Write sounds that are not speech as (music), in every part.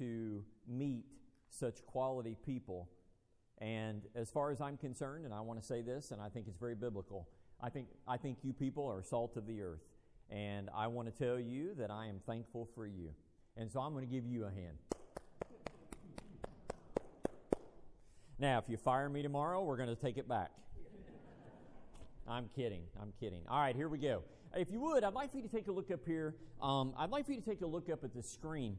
to meet such quality people. And as far as I'm concerned, and I want to say this, and I think it's very biblical, I think, I think you people are salt of the earth. And I want to tell you that I am thankful for you. And so I'm going to give you a hand. Now, if you fire me tomorrow, we're going to take it back. I'm kidding. I'm kidding. All right, here we go. If you would, I'd like for you to take a look up here. Um, I'd like for you to take a look up at the screen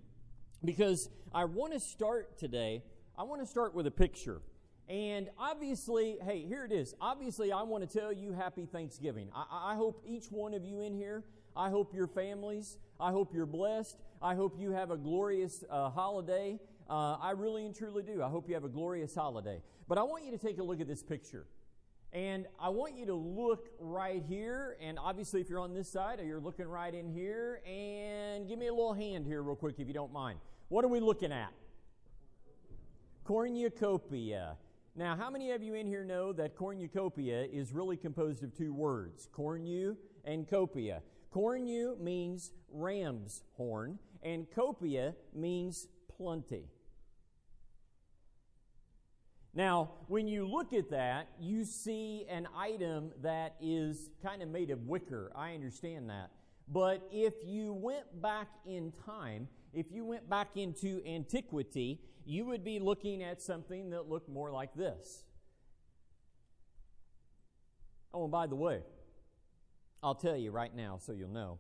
because I want to start today. I want to start with a picture. And obviously, hey, here it is. Obviously, I want to tell you happy Thanksgiving. I, I hope each one of you in here, I hope your families, I hope you're blessed. I hope you have a glorious uh, holiday. Uh, I really and truly do. I hope you have a glorious holiday. But I want you to take a look at this picture. And I want you to look right here. And obviously, if you're on this side, or you're looking right in here. And give me a little hand here, real quick, if you don't mind. What are we looking at? Cornucopia. Now, how many of you in here know that cornucopia is really composed of two words, cornu and copia? Cornu means ram's horn, and copia means plenty. Now, when you look at that, you see an item that is kind of made of wicker. I understand that. But if you went back in time, if you went back into antiquity, you would be looking at something that looked more like this. Oh, and by the way, I'll tell you right now so you'll know.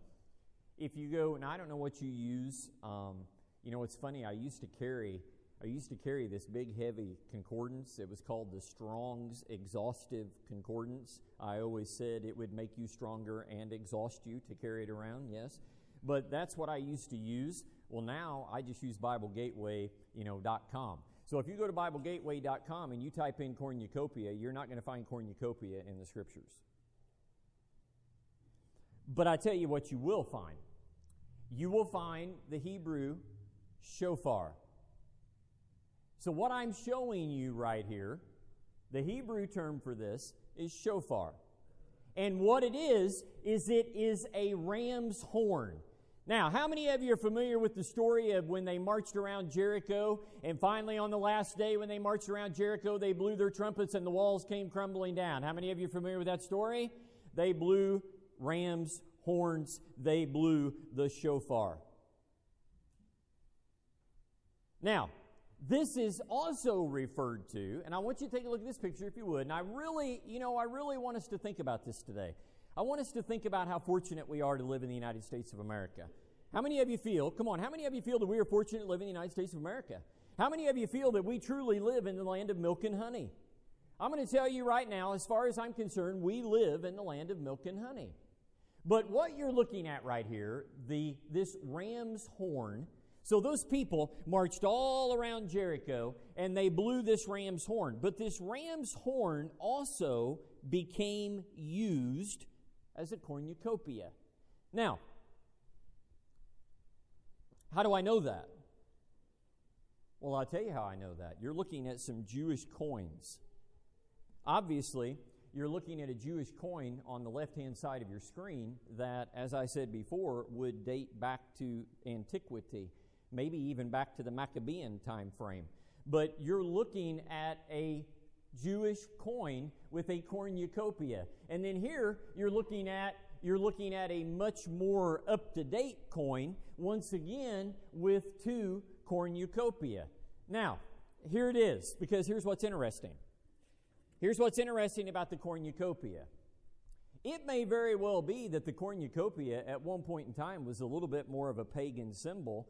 If you go, and I don't know what you use, um, you know, it's funny, I used to carry. I used to carry this big, heavy concordance. It was called the Strong's Exhaustive Concordance. I always said it would make you stronger and exhaust you to carry it around, yes. But that's what I used to use. Well, now I just use BibleGateway, you know, .com. So if you go to BibleGateway.com and you type in cornucopia, you're not going to find cornucopia in the scriptures. But I tell you what you will find. You will find the Hebrew shofar. So what I'm showing you right here, the Hebrew term for this is shofar. And what it is, is it is a ram's horn. Now, how many of you are familiar with the story of when they marched around Jericho and finally on the last day when they marched around Jericho, they blew their trumpets and the walls came crumbling down? How many of you are familiar with that story? They blew ram's horns, they blew the shofar. Now, this is also referred to, and I want you to take a look at this picture if you would. And I really, you know, I really want us to think about this today. I want us to think about how fortunate we are to live in the United States of America. How many of you feel, come on, how many of you feel that we are fortunate to live in the United States of America? How many of you feel that we truly live in the land of milk and honey? I'm going to tell you right now, as far as I'm concerned, we live in the land of milk and honey. But what you're looking at right here, the, this ram's horn, so those people marched all around Jericho and they blew this ram's horn. But this ram's horn also became used as a cornucopia. Now, how do I know that? Well, I'll tell you how I know that. You're looking at some Jewish coins. Obviously, you're looking at a Jewish coin on the left hand side of your screen that, as I said before, would date back to antiquity, maybe even back to the Maccabean time frame. But you're looking at a Jewish coin with a cornucopia. And then here you're looking at you're looking at a much more up-to-date coin once again with two cornucopia. Now, here it is because here's what's interesting. Here's what's interesting about the cornucopia. It may very well be that the cornucopia at one point in time was a little bit more of a pagan symbol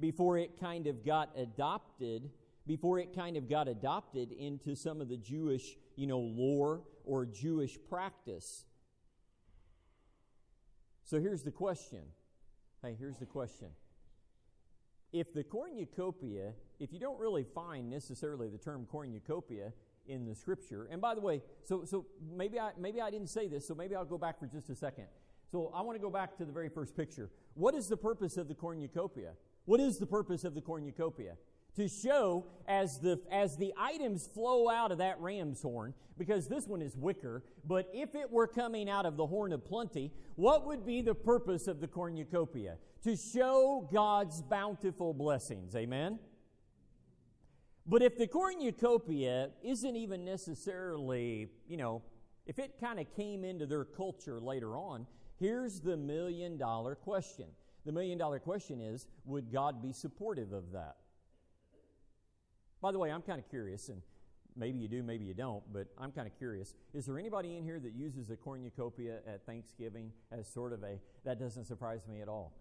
before it kind of got adopted before it kind of got adopted into some of the Jewish, you know, lore or Jewish practice. So here's the question. Hey, here's the question. If the cornucopia, if you don't really find necessarily the term cornucopia in the scripture, and by the way, so so maybe I maybe I didn't say this, so maybe I'll go back for just a second. So I want to go back to the very first picture. What is the purpose of the cornucopia? What is the purpose of the cornucopia? to show as the as the items flow out of that ram's horn because this one is wicker but if it were coming out of the horn of plenty what would be the purpose of the cornucopia? To show god's bountiful blessings. Amen? But if the cornucopia isn't even necessarily you know if it kind of came into their culture later on here's the million dollar question the million dollar question is would god be supportive of that by the way, I'm kind of curious, and maybe you do, maybe you don't, but I'm kind of curious. Is there anybody in here that uses a cornucopia at Thanksgiving as sort of a, that doesn't surprise me at all?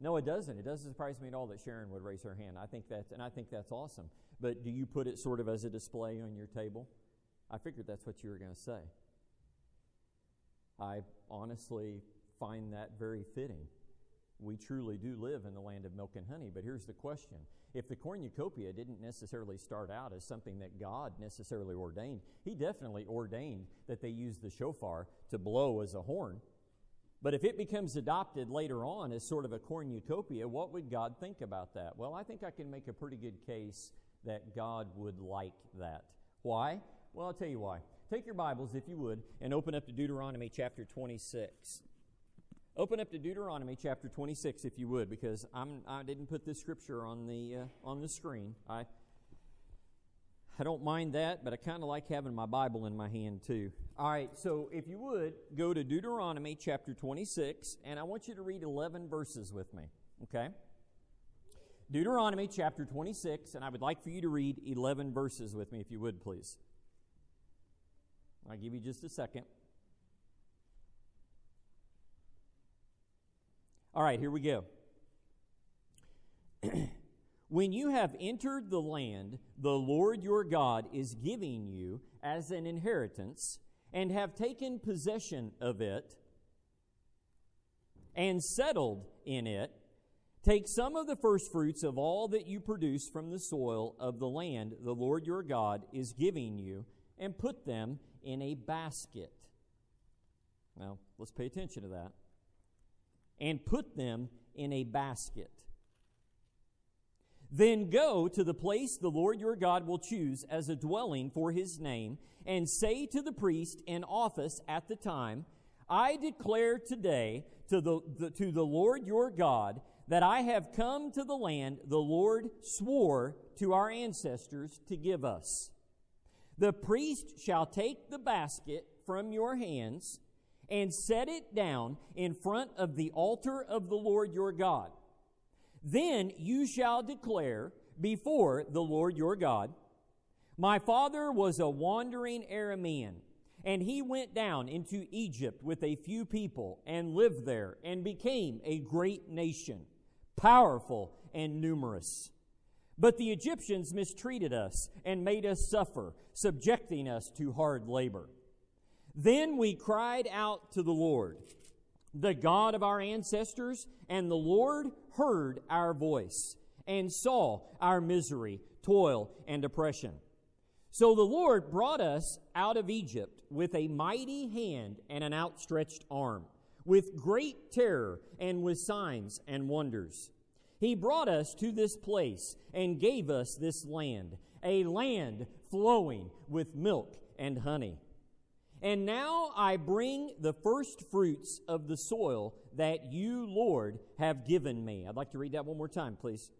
No, it doesn't. It doesn't surprise me at all that Sharon would raise her hand. I think that's, and I think that's awesome. But do you put it sort of as a display on your table? I figured that's what you were going to say. I honestly find that very fitting. We truly do live in the land of milk and honey, but here's the question if the cornucopia didn't necessarily start out as something that God necessarily ordained, He definitely ordained that they use the shofar to blow as a horn. But if it becomes adopted later on as sort of a cornucopia, what would God think about that? Well, I think I can make a pretty good case that God would like that. Why? Well, I'll tell you why. Take your Bibles, if you would, and open up to Deuteronomy chapter 26. Open up to Deuteronomy chapter 26, if you would, because I'm, I did not put this scripture on the, uh, on the screen. I, I don't mind that, but I kind of like having my Bible in my hand too. All right, so if you would, go to Deuteronomy chapter 26, and I want you to read 11 verses with me, okay? Deuteronomy chapter 26, and I would like for you to read 11 verses with me, if you would, please. I'll give you just a second. All right, here we go. (clears throat) when you have entered the land the Lord your God is giving you as an inheritance, and have taken possession of it, and settled in it, take some of the firstfruits of all that you produce from the soil of the land the Lord your God is giving you, and put them in a basket. Now, let's pay attention to that and put them in a basket. Then go to the place the Lord your God will choose as a dwelling for his name, and say to the priest in office at the time, I declare today to the, the, to the Lord your God that I have come to the land the Lord swore to our ancestors to give us. The priest shall take the basket from your hands and set it down in front of the altar of the Lord your God. Then you shall declare before the Lord your God, My father was a wandering Aramean, and he went down into Egypt with a few people and lived there and became a great nation, powerful and numerous. But the Egyptians mistreated us and made us suffer, subjecting us to hard labor. Then we cried out to the Lord, the God of our ancestors, and the Lord heard our voice and saw our misery, toil, and oppression. So the Lord brought us out of Egypt with a mighty hand and an outstretched arm, with great terror and with signs and wonders. He brought us to this place and gave us this land, a land flowing with milk and honey. And now I bring the first fruits of the soil that you, Lord, have given me. I'd like to read that one more time, please.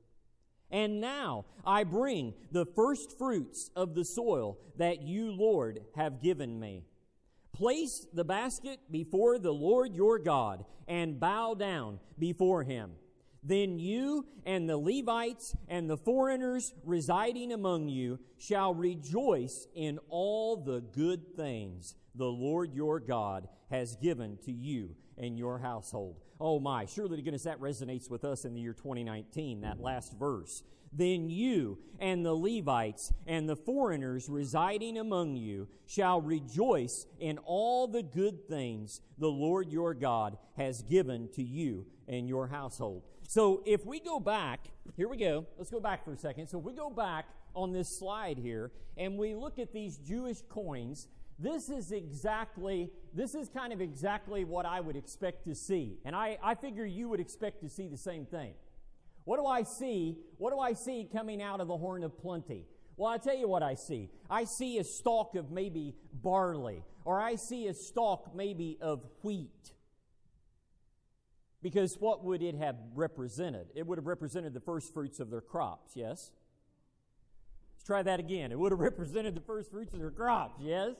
And now I bring the first fruits of the soil that you, Lord, have given me. Place the basket before the Lord your God and bow down before him. Then you and the Levites and the foreigners residing among you shall rejoice in all the good things the Lord your God has given to you and your household. Oh my, surely to goodness that resonates with us in the year 2019, that last verse. Then you and the Levites and the foreigners residing among you shall rejoice in all the good things the Lord your God has given to you and your household. So if we go back, here we go. Let's go back for a second. So if we go back on this slide here and we look at these Jewish coins this is exactly, this is kind of exactly what I would expect to see. And I, I figure you would expect to see the same thing. What do I see? What do I see coming out of the horn of plenty? Well, I tell you what I see. I see a stalk of maybe barley, or I see a stalk maybe of wheat. Because what would it have represented? It would have represented the first fruits of their crops, yes? Let's try that again. It would have (laughs) represented the first fruits of their crops, yes?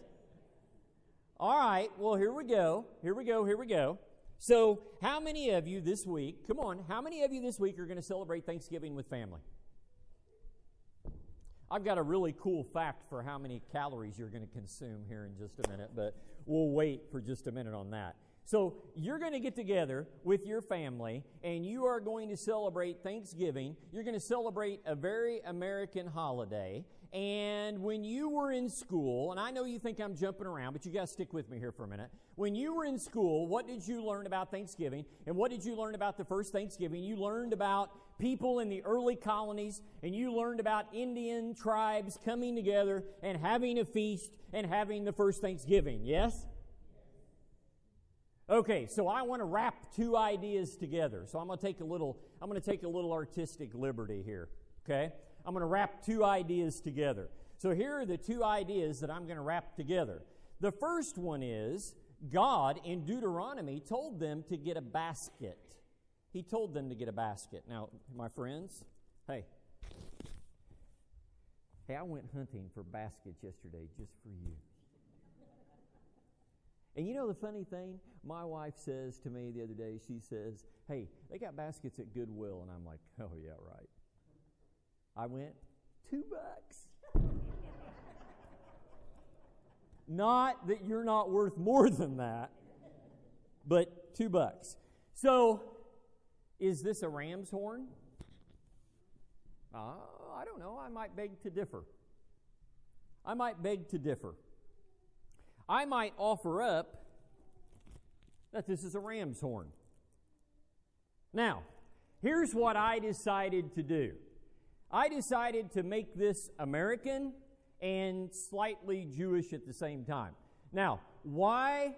All right, well, here we go. Here we go. Here we go. So, how many of you this week, come on, how many of you this week are going to celebrate Thanksgiving with family? I've got a really cool fact for how many calories you're going to consume here in just a minute, but we'll wait for just a minute on that. So, you're going to get together with your family and you are going to celebrate Thanksgiving. You're going to celebrate a very American holiday. And when you were in school, and I know you think I'm jumping around, but you to stick with me here for a minute. When you were in school, what did you learn about Thanksgiving? And what did you learn about the first Thanksgiving? You learned about people in the early colonies, and you learned about Indian tribes coming together and having a feast and having the first Thanksgiving. Yes? Okay, so I want to wrap two ideas together. So I'm going to take a little I'm going to take a little artistic liberty here, okay? I'm going to wrap two ideas together. So here are the two ideas that I'm going to wrap together. The first one is God in Deuteronomy told them to get a basket. He told them to get a basket. Now, my friends, hey, hey, I went hunting for baskets yesterday just for you. And you know the funny thing? My wife says to me the other day, she says, Hey, they got baskets at Goodwill. And I'm like, Oh, yeah, right. I went, two bucks. (laughs) not that you're not worth more than that, but two bucks. So, is this a ram's horn? Uh, I don't know. I might beg to differ. I might beg to differ. I might offer up that this is a ram's horn. Now, here's what I decided to do. I decided to make this American and slightly Jewish at the same time. Now, why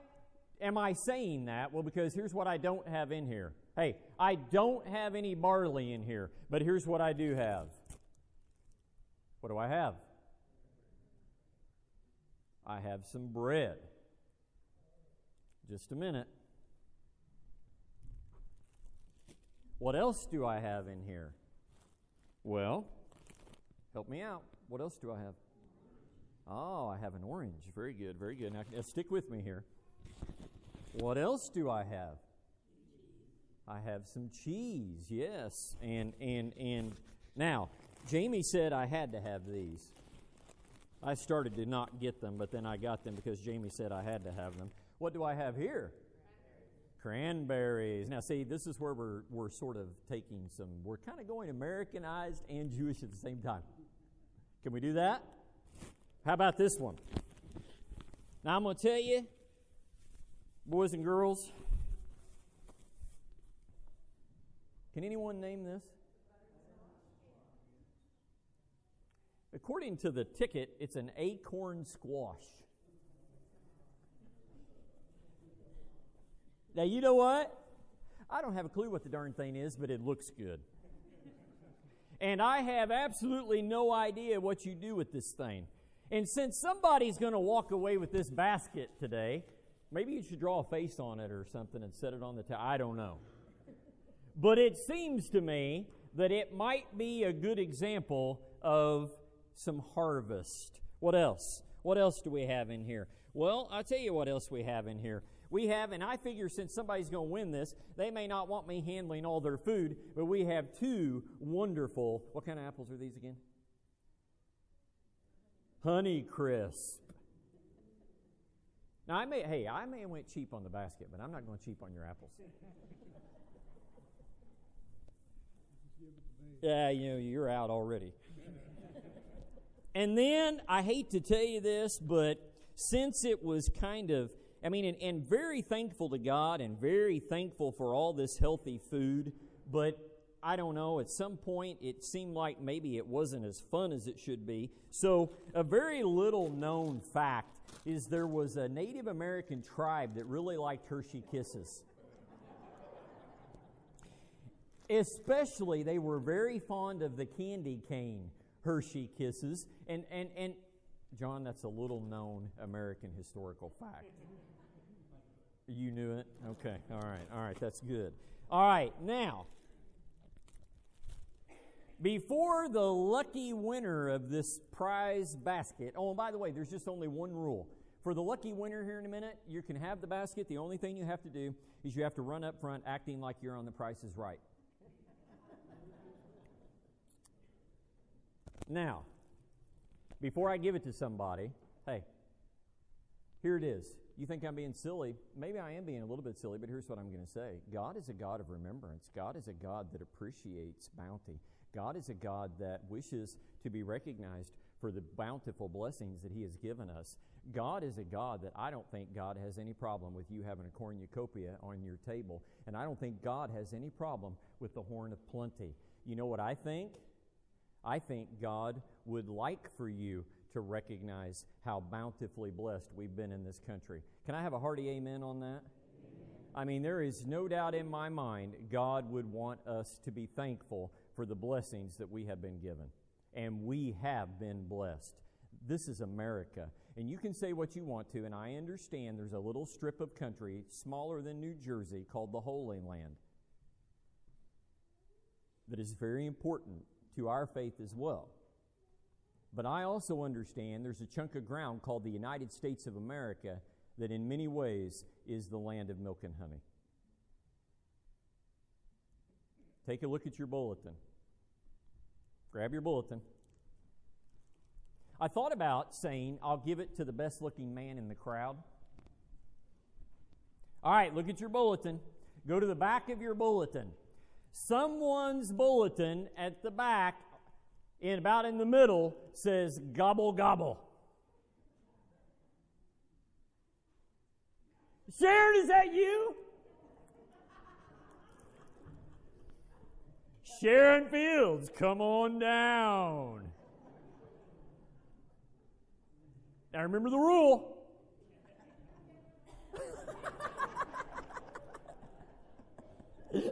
am I saying that? Well, because here's what I don't have in here. Hey, I don't have any barley in here, but here's what I do have. What do I have? I have some bread. Just a minute. What else do I have in here? Well, help me out. What else do I have? Oh, I have an orange. Very good, very good. Now, stick with me here. What else do I have? I have some cheese, yes. And and and now, Jamie said I had to have these. I started to not get them, but then I got them because Jamie said I had to have them. What do I have here? Cranberries. Now, see, this is where we're, we're sort of taking some, we're kind of going Americanized and Jewish at the same time. Can we do that? How about this one? Now, I'm going to tell you, boys and girls, can anyone name this? According to the ticket, it's an acorn squash. Now, you know what? I don't have a clue what the darn thing is, but it looks good. and I have absolutely no idea what you do with this thing. And since somebody's going to walk away with this basket today, maybe you should draw a face on it or something and set it on the table. I don't know. But it seems to me that it might be a good example of some harvest. What else? What else do we have in here? Well, I'll tell you what else we have in here. We have, and I figure since somebody's going to win this, they may not want me handling all their food, but we have two wonderful, what kind of apples are these again? Honey Crisp. Now, I may, hey, I may have went cheap on the basket, but I'm not going cheap on your apples. yeah, you know, you're out already. and then, I hate to tell you this, but since it was kind of I mean, and, and very thankful to God and very thankful for all this healthy food, but I don't know, at some point it seemed like maybe it wasn't as fun as it should be. So, a very little known fact is there was a Native American tribe that really liked Hershey Kisses. Especially, they were very fond of the candy cane Hershey Kisses. And, and, and John, that's a little known American historical fact. You knew it? Okay, all right, all right, that's good. All right, now, before the lucky winner of this prize basket, oh, and by the way, there's just only one rule. For the lucky winner here in a minute, you can have the basket. The only thing you have to do is you have to run up front acting like you're on the price is right. now, before I give it to somebody, hey, here it is. You think I'm being silly? Maybe I am being a little bit silly, but here's what I'm going to say God is a God of remembrance, God is a God that appreciates bounty. God is a God that wishes to be recognized for the bountiful blessings that He has given us. God is a God that I don't think God has any problem with you having a cornucopia on your table. And I don't think God has any problem with the horn of plenty. You know what I think? I think God would like for you to recognize how bountifully blessed we've been in this country. Can I have a hearty amen on that? I mean, there is no doubt in my mind God would want us to be thankful for the blessings that we have been given. And we have been blessed. This is America. And you can say what you want to, and I understand there's a little strip of country smaller than New Jersey called the Holy Land that is very important to our faith as well. But I also understand there's a chunk of ground called the United States of America that, in many ways, is the land of milk and honey. Take a look at your bulletin. Grab your bulletin. I thought about saying, I'll give it to the best looking man in the crowd. All right, look at your bulletin. Go to the back of your bulletin. Someone's bulletin at the back in about in the middle says gobble gobble. Sharon, is that you? Sharon Fields, come on down. Now remember the rule. (laughs)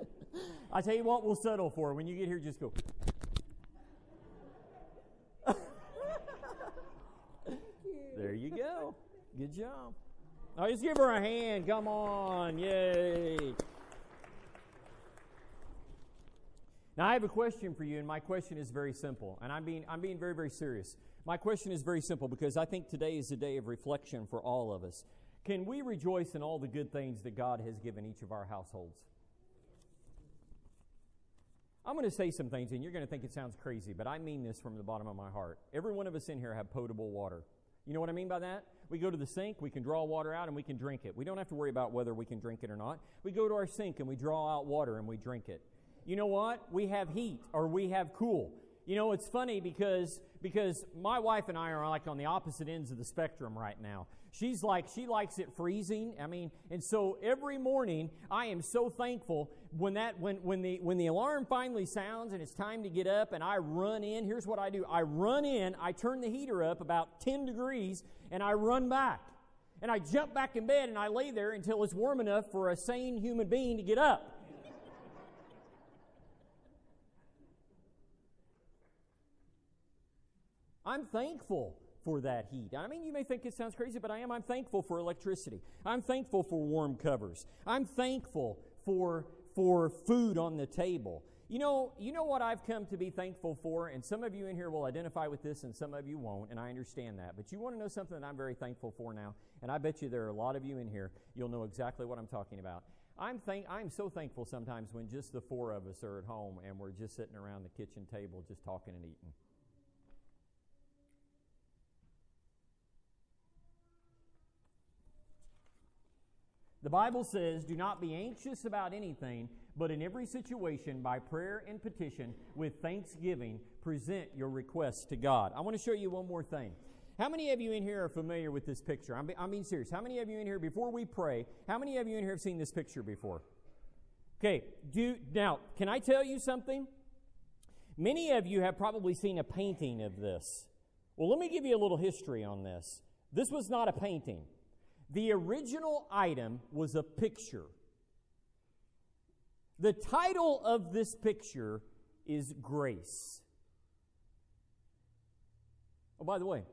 I tell you what, we'll settle for. When you get here, just go. There you go. Good job. Oh, just give her a hand. Come on. Yay. Now, I have a question for you, and my question is very simple. And I'm being, I'm being very, very serious. My question is very simple because I think today is a day of reflection for all of us. Can we rejoice in all the good things that God has given each of our households? I'm going to say some things, and you're going to think it sounds crazy, but I mean this from the bottom of my heart. Every one of us in here have potable water. You know what I mean by that? We go to the sink, we can draw water out, and we can drink it. We don't have to worry about whether we can drink it or not. We go to our sink and we draw out water and we drink it. You know what? We have heat or we have cool. You know, it's funny because because my wife and I are like on the opposite ends of the spectrum right now. She's like, she likes it freezing. I mean, and so every morning I am so thankful when that when when the when the alarm finally sounds and it's time to get up and I run in. Here's what I do. I run in, I turn the heater up about 10 degrees, and I run back. And I jump back in bed and I lay there until it's warm enough for a sane human being to get up. I'm thankful for that heat. I mean, you may think it sounds crazy, but I am. I'm thankful for electricity. I'm thankful for warm covers. I'm thankful for for food on the table. You know, you know what I've come to be thankful for, and some of you in here will identify with this, and some of you won't, and I understand that. But you want to know something that I'm very thankful for now, and I bet you there are a lot of you in here. You'll know exactly what I'm talking about. I'm thank I'm so thankful sometimes when just the four of us are at home and we're just sitting around the kitchen table, just talking and eating. The Bible says, Do not be anxious about anything, but in every situation, by prayer and petition, with thanksgiving, present your requests to God. I want to show you one more thing. How many of you in here are familiar with this picture? I'm, I'm being serious. How many of you in here, before we pray, how many of you in here have seen this picture before? Okay, do now, can I tell you something? Many of you have probably seen a painting of this. Well, let me give you a little history on this. This was not a painting. The original item was a picture. The title of this picture is Grace. Oh, by the way,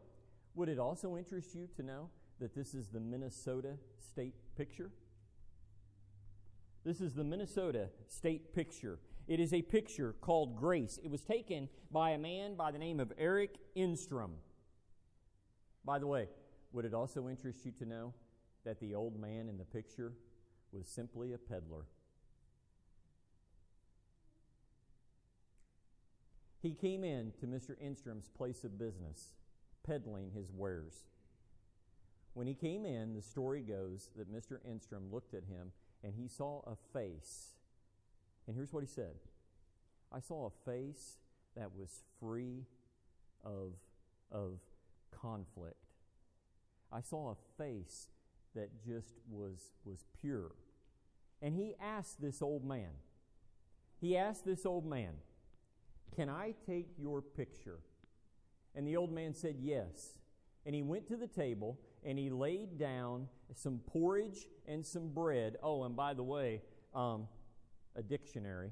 would it also interest you to know that this is the Minnesota state picture? This is the Minnesota state picture. It is a picture called Grace. It was taken by a man by the name of Eric Enstrom. By the way, would it also interest you to know that the old man in the picture was simply a peddler? He came in to Mr. Enstrom's place of business, peddling his wares. When he came in, the story goes that Mr. Enstrom looked at him and he saw a face. And here's what he said I saw a face that was free of, of conflict. I saw a face that just was, was pure. And he asked this old man, he asked this old man, Can I take your picture? And the old man said, Yes. And he went to the table and he laid down some porridge and some bread. Oh, and by the way, um, a dictionary.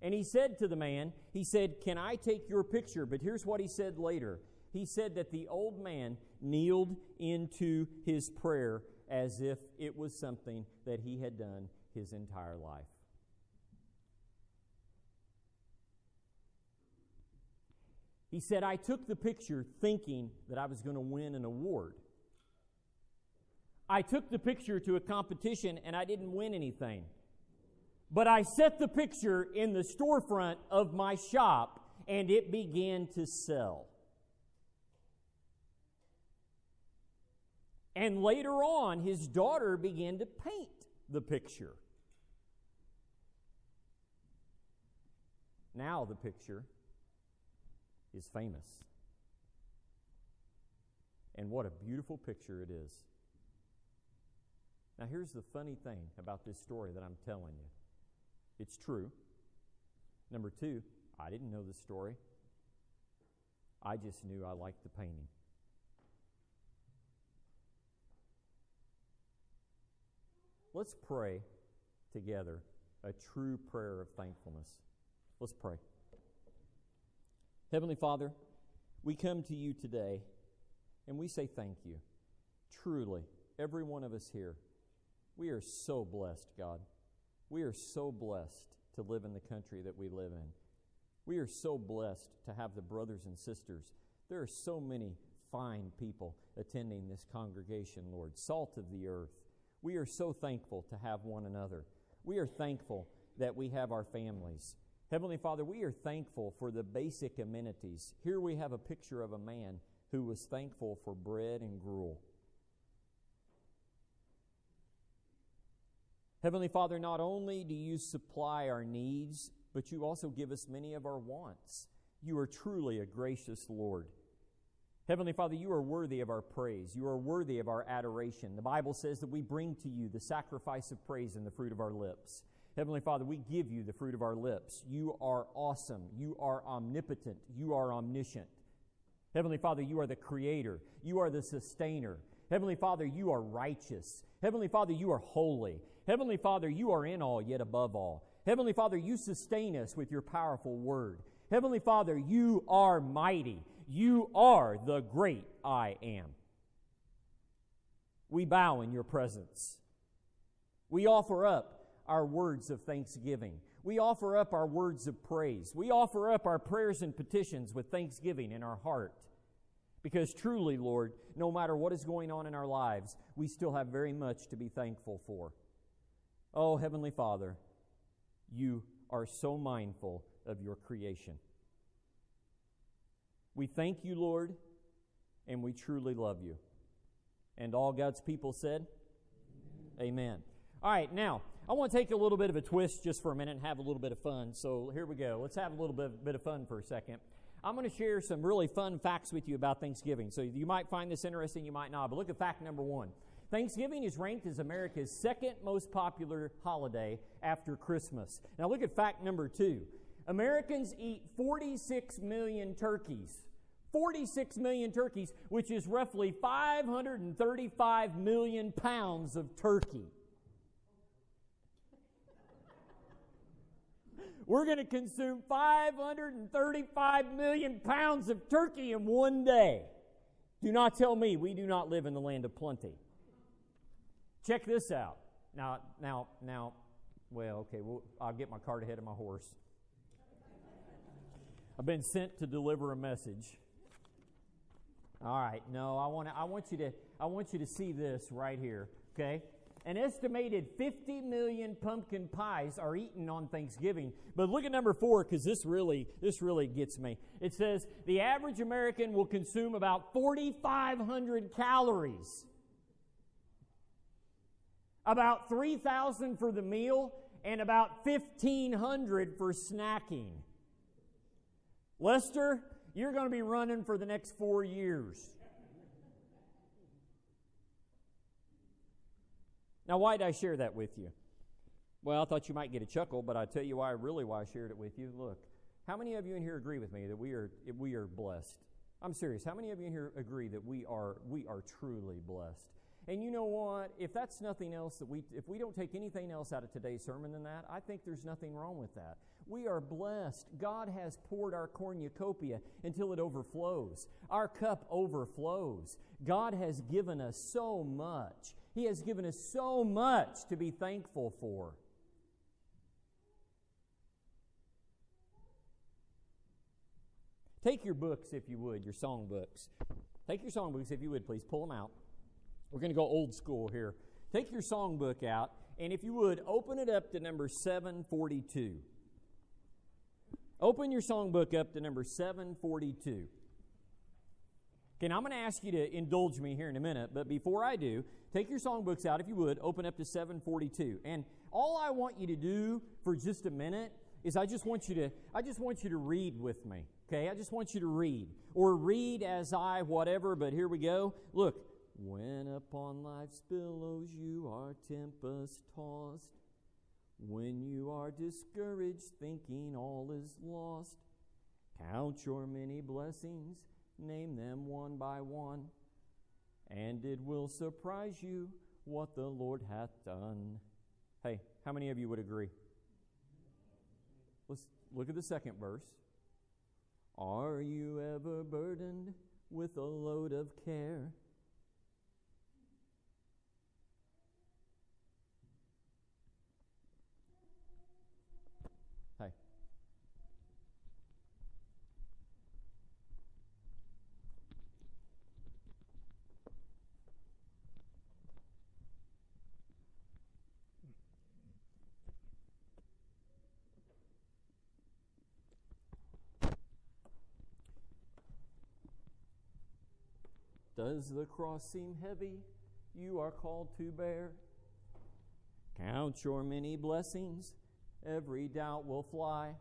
And he said to the man, he said, Can I take your picture? But here's what he said later. He said that the old man kneeled into his prayer as if it was something that he had done his entire life. He said, I took the picture thinking that I was going to win an award. I took the picture to a competition and I didn't win anything. But I set the picture in the storefront of my shop and it began to sell. And later on, his daughter began to paint the picture. Now the picture is famous. And what a beautiful picture it is. Now, here's the funny thing about this story that I'm telling you it's true. Number two, I didn't know the story, I just knew I liked the painting. Let's pray together a true prayer of thankfulness. Let's pray. Heavenly Father, we come to you today and we say thank you. Truly, every one of us here, we are so blessed, God. We are so blessed to live in the country that we live in. We are so blessed to have the brothers and sisters. There are so many fine people attending this congregation, Lord, salt of the earth. We are so thankful to have one another. We are thankful that we have our families. Heavenly Father, we are thankful for the basic amenities. Here we have a picture of a man who was thankful for bread and gruel. Heavenly Father, not only do you supply our needs, but you also give us many of our wants. You are truly a gracious Lord. Heavenly Father, you are worthy of our praise. You are worthy of our adoration. The Bible says that we bring to you the sacrifice of praise and the fruit of our lips. Heavenly Father, we give you the fruit of our lips. You are awesome. You are omnipotent. You are omniscient. Heavenly Father, you are the creator. You are the sustainer. Heavenly Father, you are righteous. Heavenly Father, you are holy. Heavenly Father, you are in all, yet above all. Heavenly Father, you sustain us with your powerful word. Heavenly Father, you are mighty. You are the great I am. We bow in your presence. We offer up our words of thanksgiving. We offer up our words of praise. We offer up our prayers and petitions with thanksgiving in our heart. Because truly, Lord, no matter what is going on in our lives, we still have very much to be thankful for. Oh, Heavenly Father, you are so mindful of your creation. We thank you, Lord, and we truly love you. And all God's people said, Amen. Amen. All right, now, I want to take a little bit of a twist just for a minute and have a little bit of fun. So here we go. Let's have a little bit, bit of fun for a second. I'm going to share some really fun facts with you about Thanksgiving. So you might find this interesting, you might not. But look at fact number one. Thanksgiving is ranked as America's second most popular holiday after Christmas. Now, look at fact number two Americans eat 46 million turkeys. 46 million turkeys, which is roughly 535 million pounds of turkey. We're going to consume 535 million pounds of turkey in one day. Do not tell me we do not live in the land of plenty. Check this out. Now, now, now, well, okay, well, I'll get my cart ahead of my horse. I've been sent to deliver a message. All right, no, I want to, I want you to I want you to see this right here, okay? An estimated 50 million pumpkin pies are eaten on Thanksgiving. But look at number 4 cuz this really this really gets me. It says the average American will consume about 4500 calories. About 3000 for the meal and about 1500 for snacking. Lester, you're going to be running for the next 4 years. Now, why did I share that with you? Well, I thought you might get a chuckle, but I tell you why, really, why I shared it with you. Look, how many of you in here agree with me that we are we are blessed? I'm serious. How many of you in here agree that we are we are truly blessed? And you know what? If that's nothing else that we if we don't take anything else out of today's sermon than that, I think there's nothing wrong with that. We are blessed. God has poured our cornucopia until it overflows. Our cup overflows. God has given us so much. He has given us so much to be thankful for. Take your books, if you would, your song books. Take your song books, if you would, please. Pull them out. We're going to go old school here. Take your songbook out, and if you would, open it up to number 742. Open your songbook up to number 742. Okay, now I'm going to ask you to indulge me here in a minute, but before I do, take your songbooks out, if you would, open up to 742. And all I want you to do for just a minute is I just want you to I just want you to read with me. Okay? I just want you to read. Or read as I whatever, but here we go. Look, when upon life's billows you are tempest tossed, when you are discouraged, thinking all is lost, count your many blessings Name them one by one, and it will surprise you what the Lord hath done. Hey, how many of you would agree? Let's look at the second verse. Are you ever burdened with a load of care? Does the cross seem heavy you are called to bear? Count your many blessings, every doubt will fly,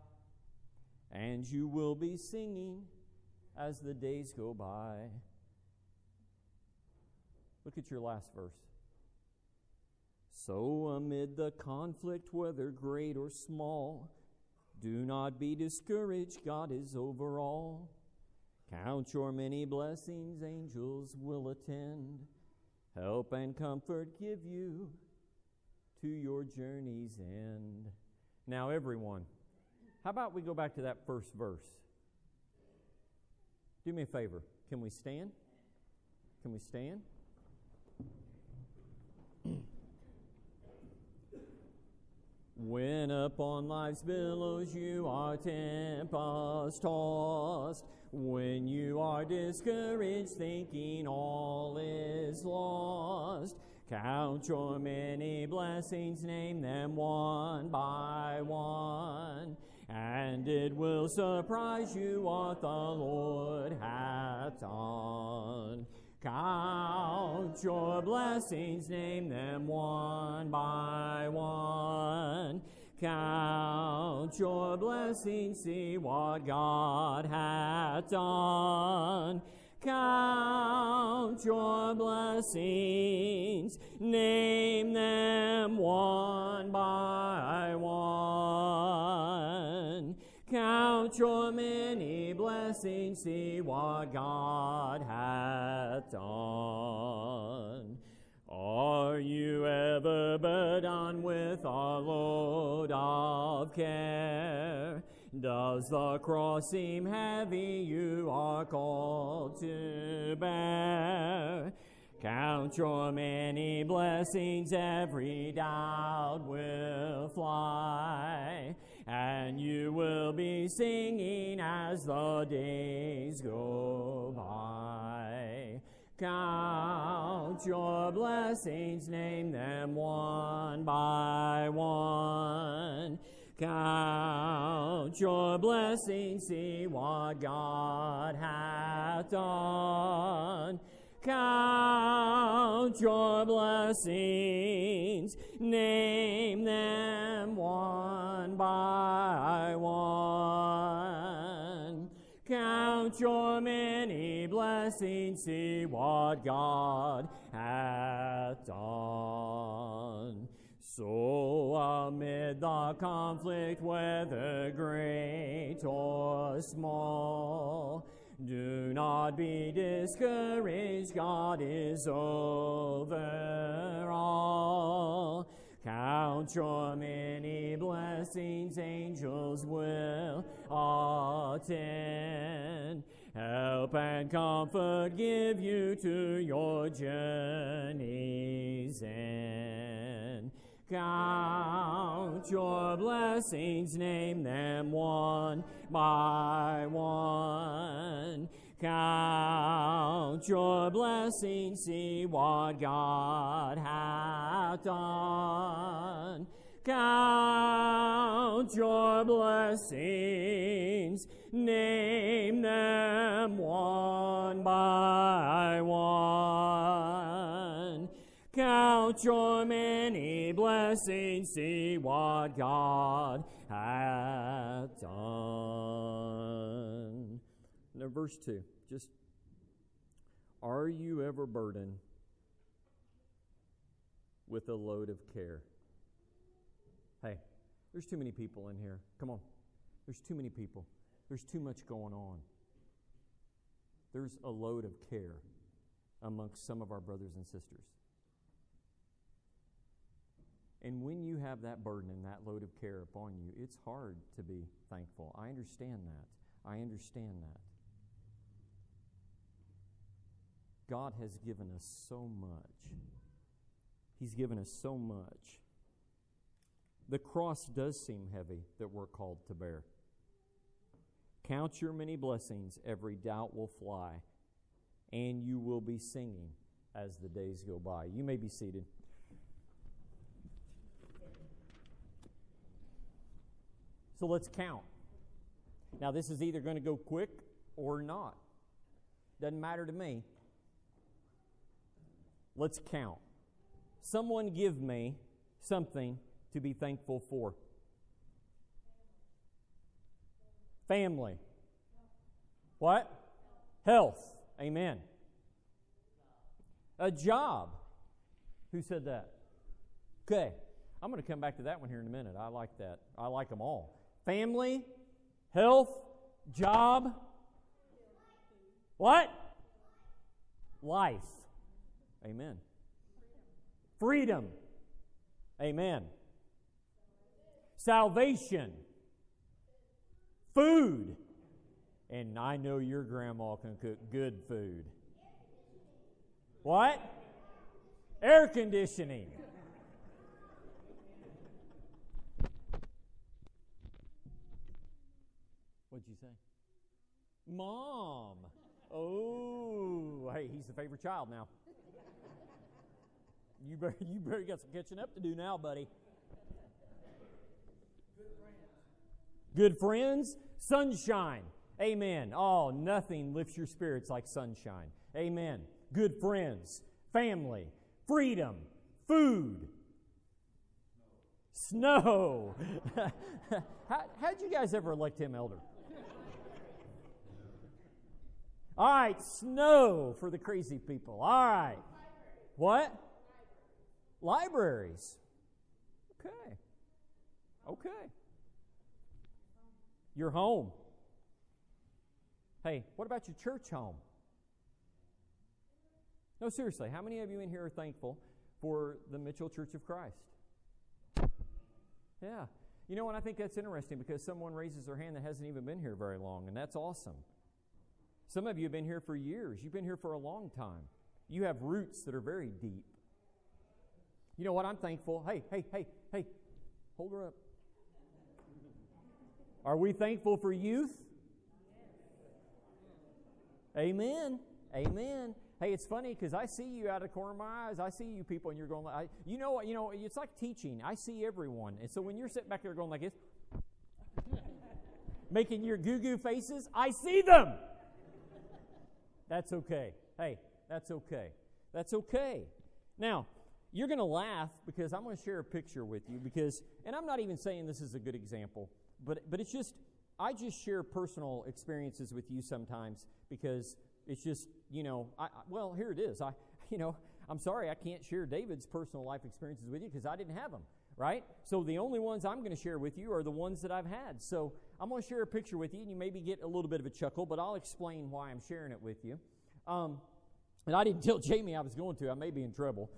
and you will be singing as the days go by. Look at your last verse. So, amid the conflict, whether great or small, do not be discouraged, God is over all. Count your many blessings, angels will attend. Help and comfort give you to your journey's end. Now, everyone, how about we go back to that first verse? Do me a favor. Can we stand? Can we stand? When upon life's billows you are tempest tossed, when you are discouraged, thinking all is lost, count your many blessings, name them one by one, and it will surprise you what the Lord hath done. Count your blessings, name them one by one Count your blessings, see what God hath done. Count your blessings, name them one by one. Count your many blessings, see what God hath done. Are you ever burdened with a load of care? Does the cross seem heavy you are called to bear? Count your many blessings, every doubt will fly, and you will be singing as the days go by. Count your blessings, name them one by one. Count your blessings, see what God hath done. Count your blessings, name them Count your many blessings, see what God hath done. So amid the conflict, whether great or small, do not be discouraged, God is over all. Count your many blessings, angels will attend. Help and comfort give you to your journey's end. Count your blessings, name them one by one. Count your blessings, see what God hath done. Count your blessings, name them one by one. Count your many blessings, see what God hath done. Now, verse 2, just are you ever burdened with a load of care? Hey, there's too many people in here. Come on. There's too many people. There's too much going on. There's a load of care amongst some of our brothers and sisters. And when you have that burden and that load of care upon you, it's hard to be thankful. I understand that. I understand that. God has given us so much. He's given us so much. The cross does seem heavy that we're called to bear. Count your many blessings, every doubt will fly, and you will be singing as the days go by. You may be seated. So let's count. Now, this is either going to go quick or not. Doesn't matter to me. Let's count. Someone give me something to be thankful for. Family. What? Health. Amen. A job. Who said that? Okay. I'm going to come back to that one here in a minute. I like that. I like them all. Family, health, job. What? Life. Amen. Freedom. Amen. Salvation. Food. And I know your grandma can cook good food. What? Air conditioning. What'd you say? Mom. Oh, hey, he's the favorite child now. You better, (laughs) you better got some catching up to do now, buddy. Good friends, sunshine. Amen. Oh, nothing lifts your spirits like sunshine. Amen. Good friends, family, freedom, food, snow. (laughs) How, how'd you guys ever elect him elder? All right, snow for the crazy people. All right. What? Libraries. Okay. Okay. Your home. Hey, what about your church home? No, seriously, how many of you in here are thankful for the Mitchell Church of Christ? Yeah. You know what? I think that's interesting because someone raises their hand that hasn't even been here very long, and that's awesome. Some of you have been here for years. You've been here for a long time. You have roots that are very deep. You know what? I'm thankful. Hey, hey, hey, hey, hold her up. Are we thankful for youth? Amen. Amen. Hey, it's funny because I see you out of the corner of my eyes. I see you people, and you're going like, you know? You know, it's like teaching. I see everyone, and so when you're sitting back there going like this, making your goo goo faces, I see them. That's okay. Hey, that's okay. That's okay. Now, you're going to laugh because I'm going to share a picture with you because, and I'm not even saying this is a good example, but but it's just I just share personal experiences with you sometimes because it's just, you know, I, well, here it is. I, (laughs) you know, I'm sorry I can't share David's personal life experiences with you because I didn't have them, right? So the only ones I'm going to share with you are the ones that I've had. So I'm going to share a picture with you, and you maybe get a little bit of a chuckle, but I'll explain why I'm sharing it with you. Um, and I didn't (laughs) tell Jamie I was going to. I may be in trouble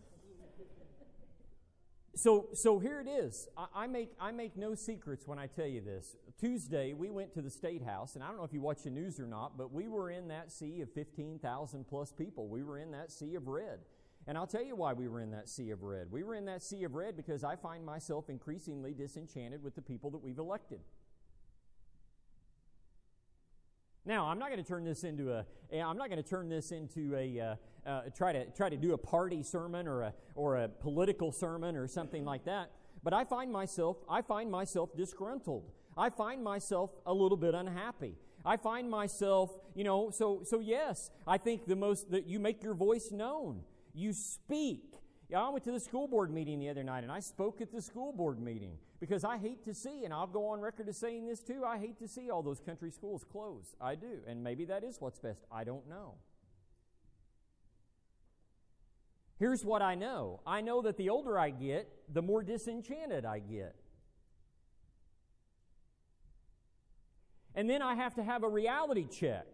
so so here it is. I, I, make I make no secrets when I tell you this. Tuesday we went to the state house, and I don't know if you watch the news or not, but we were in that sea of fifteen thousand plus people. We were in that sea of red. And I'll tell you why we were in that sea of red. We were in that sea of red because I find myself increasingly disenchanted with the people that we've elected. Now, I'm not going to turn this into a. I'm not going to turn this into a. Uh, uh, try to try to do a party sermon or a or a political sermon or something like that. But I find myself I find myself disgruntled. I find myself a little bit unhappy. I find myself, you know, so so yes, I think the most that you make your voice known. You speak. Yeah, I went to the school board meeting the other night and I spoke at the school board meeting because I hate to see, and I'll go on record as saying this too, I hate to see all those country schools close. I do. And maybe that is what's best. I don't know. Here's what I know I know that the older I get, the more disenchanted I get. And then I have to have a reality check.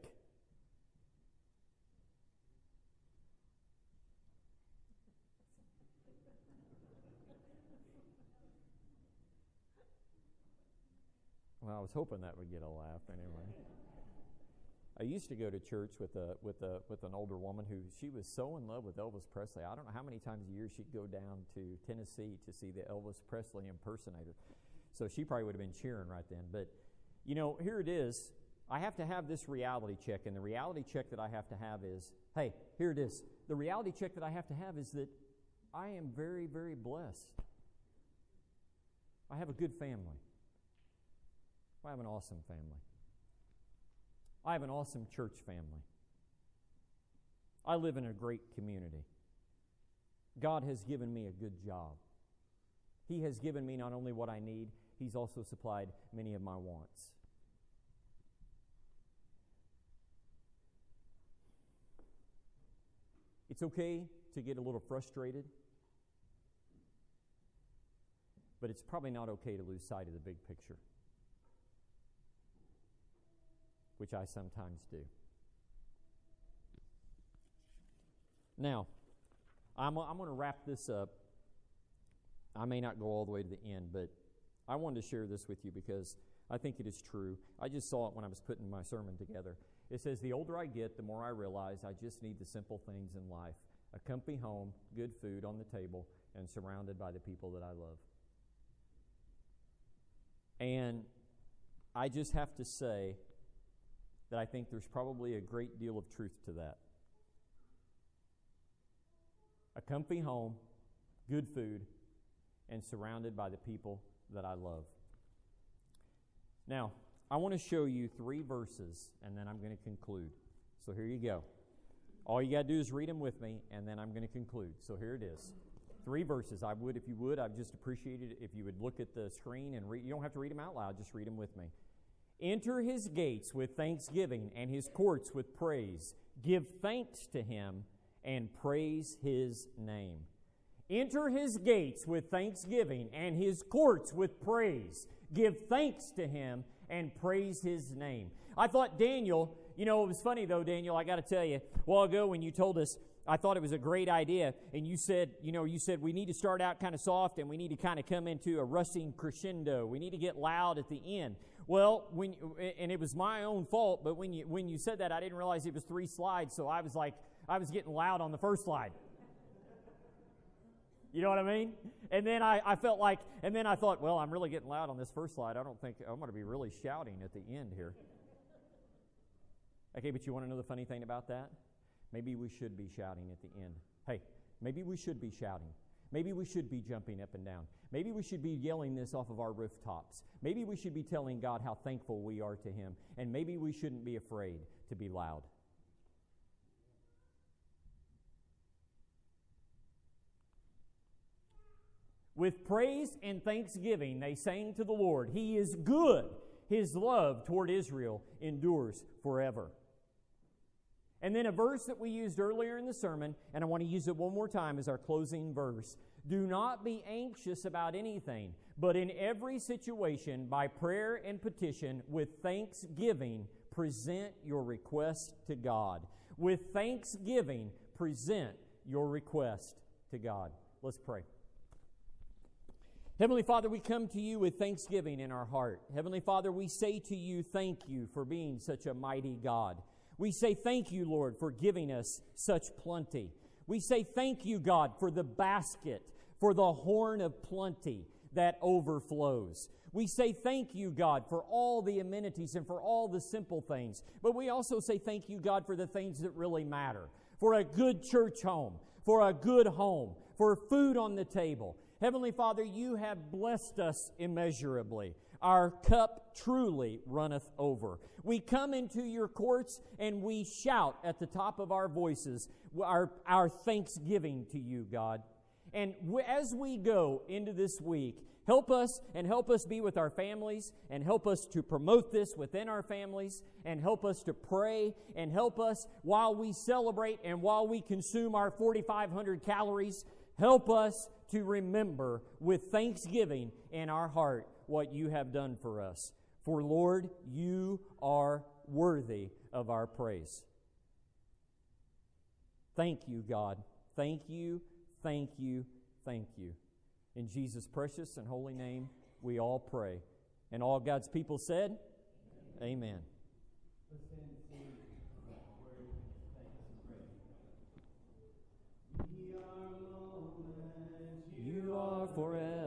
Well, I was hoping that would get a laugh anyway. I used to go to church with a with a with an older woman who she was so in love with Elvis Presley. I don't know how many times a year she'd go down to Tennessee to see the Elvis Presley impersonator. So she probably would have been cheering right then. But you know, here it is. I have to have this reality check, and the reality check that I have to have is, hey, here it is. The reality check that I have to have is that I am very, very blessed. I have a good family. I have an awesome family. I have an awesome church family. I live in a great community. God has given me a good job. He has given me not only what I need, He's also supplied many of my wants. It's okay to get a little frustrated, but it's probably not okay to lose sight of the big picture which I sometimes do. Now, I'm, I'm going to wrap this up. I may not go all the way to the end, but I wanted to share this with you because I think it is true. I just saw it when I was putting my sermon together. It says, The older I get, the more I realize I just need the simple things in life a comfy home, good food on the table, and surrounded by the people that I love. And I just have to say, that I think there's probably a great deal of truth to that. A comfy home, good food, and surrounded by the people that I love. Now, I want to show you three verses, and then I'm going to conclude. So here you go. All you got to do is read them with me, and then I'm going to conclude. So here it is. Three verses. I would, if you would, I'd just appreciate it if you would look at the screen and read. You don't have to read them out loud, just read them with me. Enter his gates with thanksgiving and his courts with praise. Give thanks to him and praise his name. Enter his gates with thanksgiving and his courts with praise. Give thanks to him and praise his name. I thought Daniel, you know, it was funny though, Daniel, I got to tell you, a while ago when you told us, I thought it was a great idea, and you said, you know, you said we need to start out kind of soft and we need to kind of come into a rushing crescendo. We need to get loud at the end. Well, when and it was my own fault, but when you when you said that, I didn't realize it was three slides, so I was like, I was getting loud on the first slide. You know what I mean? And then I, I felt like, and then I thought, well, I'm really getting loud on this first slide. I don't think I'm going to be really shouting at the end here. Okay, but you want to know the funny thing about that? Maybe we should be shouting at the end. Hey, maybe we should be shouting. Maybe we should be jumping up and down. Maybe we should be yelling this off of our rooftops. Maybe we should be telling God how thankful we are to Him. And maybe we shouldn't be afraid to be loud. With praise and thanksgiving, they sang to the Lord. He is good. His love toward Israel endures forever. And then a verse that we used earlier in the sermon, and I want to use it one more time as our closing verse. Do not be anxious about anything, but in every situation, by prayer and petition, with thanksgiving, present your request to God. With thanksgiving, present your request to God. Let's pray. Heavenly Father, we come to you with thanksgiving in our heart. Heavenly Father, we say to you, thank you for being such a mighty God. We say thank you, Lord, for giving us such plenty. We say thank you, God, for the basket, for the horn of plenty that overflows. We say thank you, God, for all the amenities and for all the simple things. But we also say thank you, God, for the things that really matter. For a good church home, for a good home, for food on the table, Heavenly Father, you have blessed us immeasurably. Our cup truly runneth over. We come into your courts and we shout at the top of our voices our, our thanksgiving to you, God. And as we go into this week, help us and help us be with our families and help us to promote this within our families and help us to pray and help us while we celebrate and while we consume our 4,500 calories. Help us to remember with thanksgiving in our heart what you have done for us. For Lord, you are worthy of our praise. Thank you, God. Thank you, thank you, thank you. In Jesus' precious and holy name, we all pray. And all God's people said, Amen. Amen. are forever,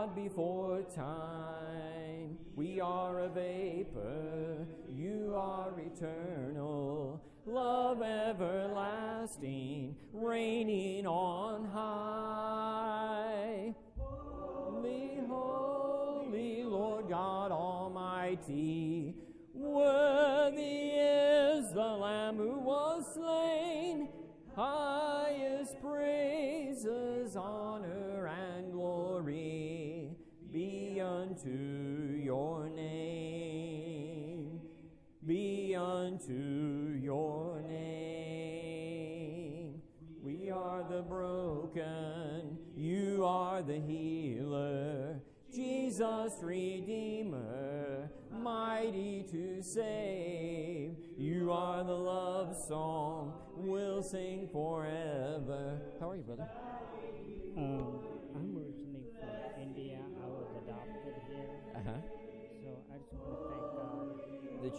God before time. We are a vapor, you are eternal, love everlasting, reigning on high. Holy, holy Lord God Almighty,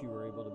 you were able to